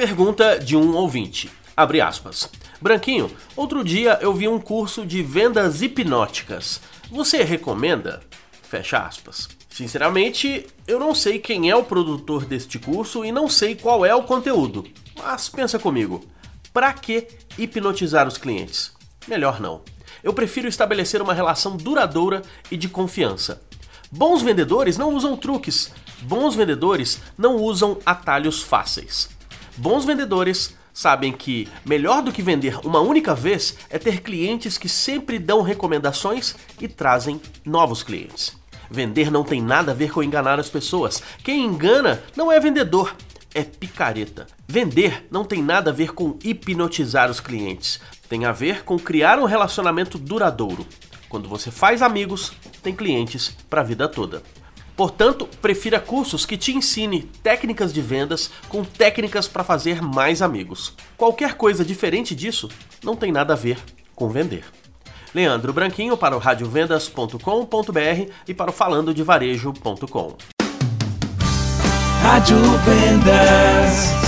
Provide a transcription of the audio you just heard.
Pergunta de um ouvinte. Abre aspas. Branquinho, outro dia eu vi um curso de vendas hipnóticas. Você recomenda? Fecha aspas. Sinceramente, eu não sei quem é o produtor deste curso e não sei qual é o conteúdo. Mas pensa comigo, para que hipnotizar os clientes? Melhor não. Eu prefiro estabelecer uma relação duradoura e de confiança. Bons vendedores não usam truques. Bons vendedores não usam atalhos fáceis. Bons vendedores sabem que melhor do que vender uma única vez é ter clientes que sempre dão recomendações e trazem novos clientes. Vender não tem nada a ver com enganar as pessoas. Quem engana não é vendedor, é picareta. Vender não tem nada a ver com hipnotizar os clientes. Tem a ver com criar um relacionamento duradouro. Quando você faz amigos, tem clientes para a vida toda. Portanto, prefira cursos que te ensine técnicas de vendas com técnicas para fazer mais amigos. Qualquer coisa diferente disso não tem nada a ver com vender. Leandro Branquinho para o radiovendas.com.br e para o falandodevarejo.com. Rádio Vendas.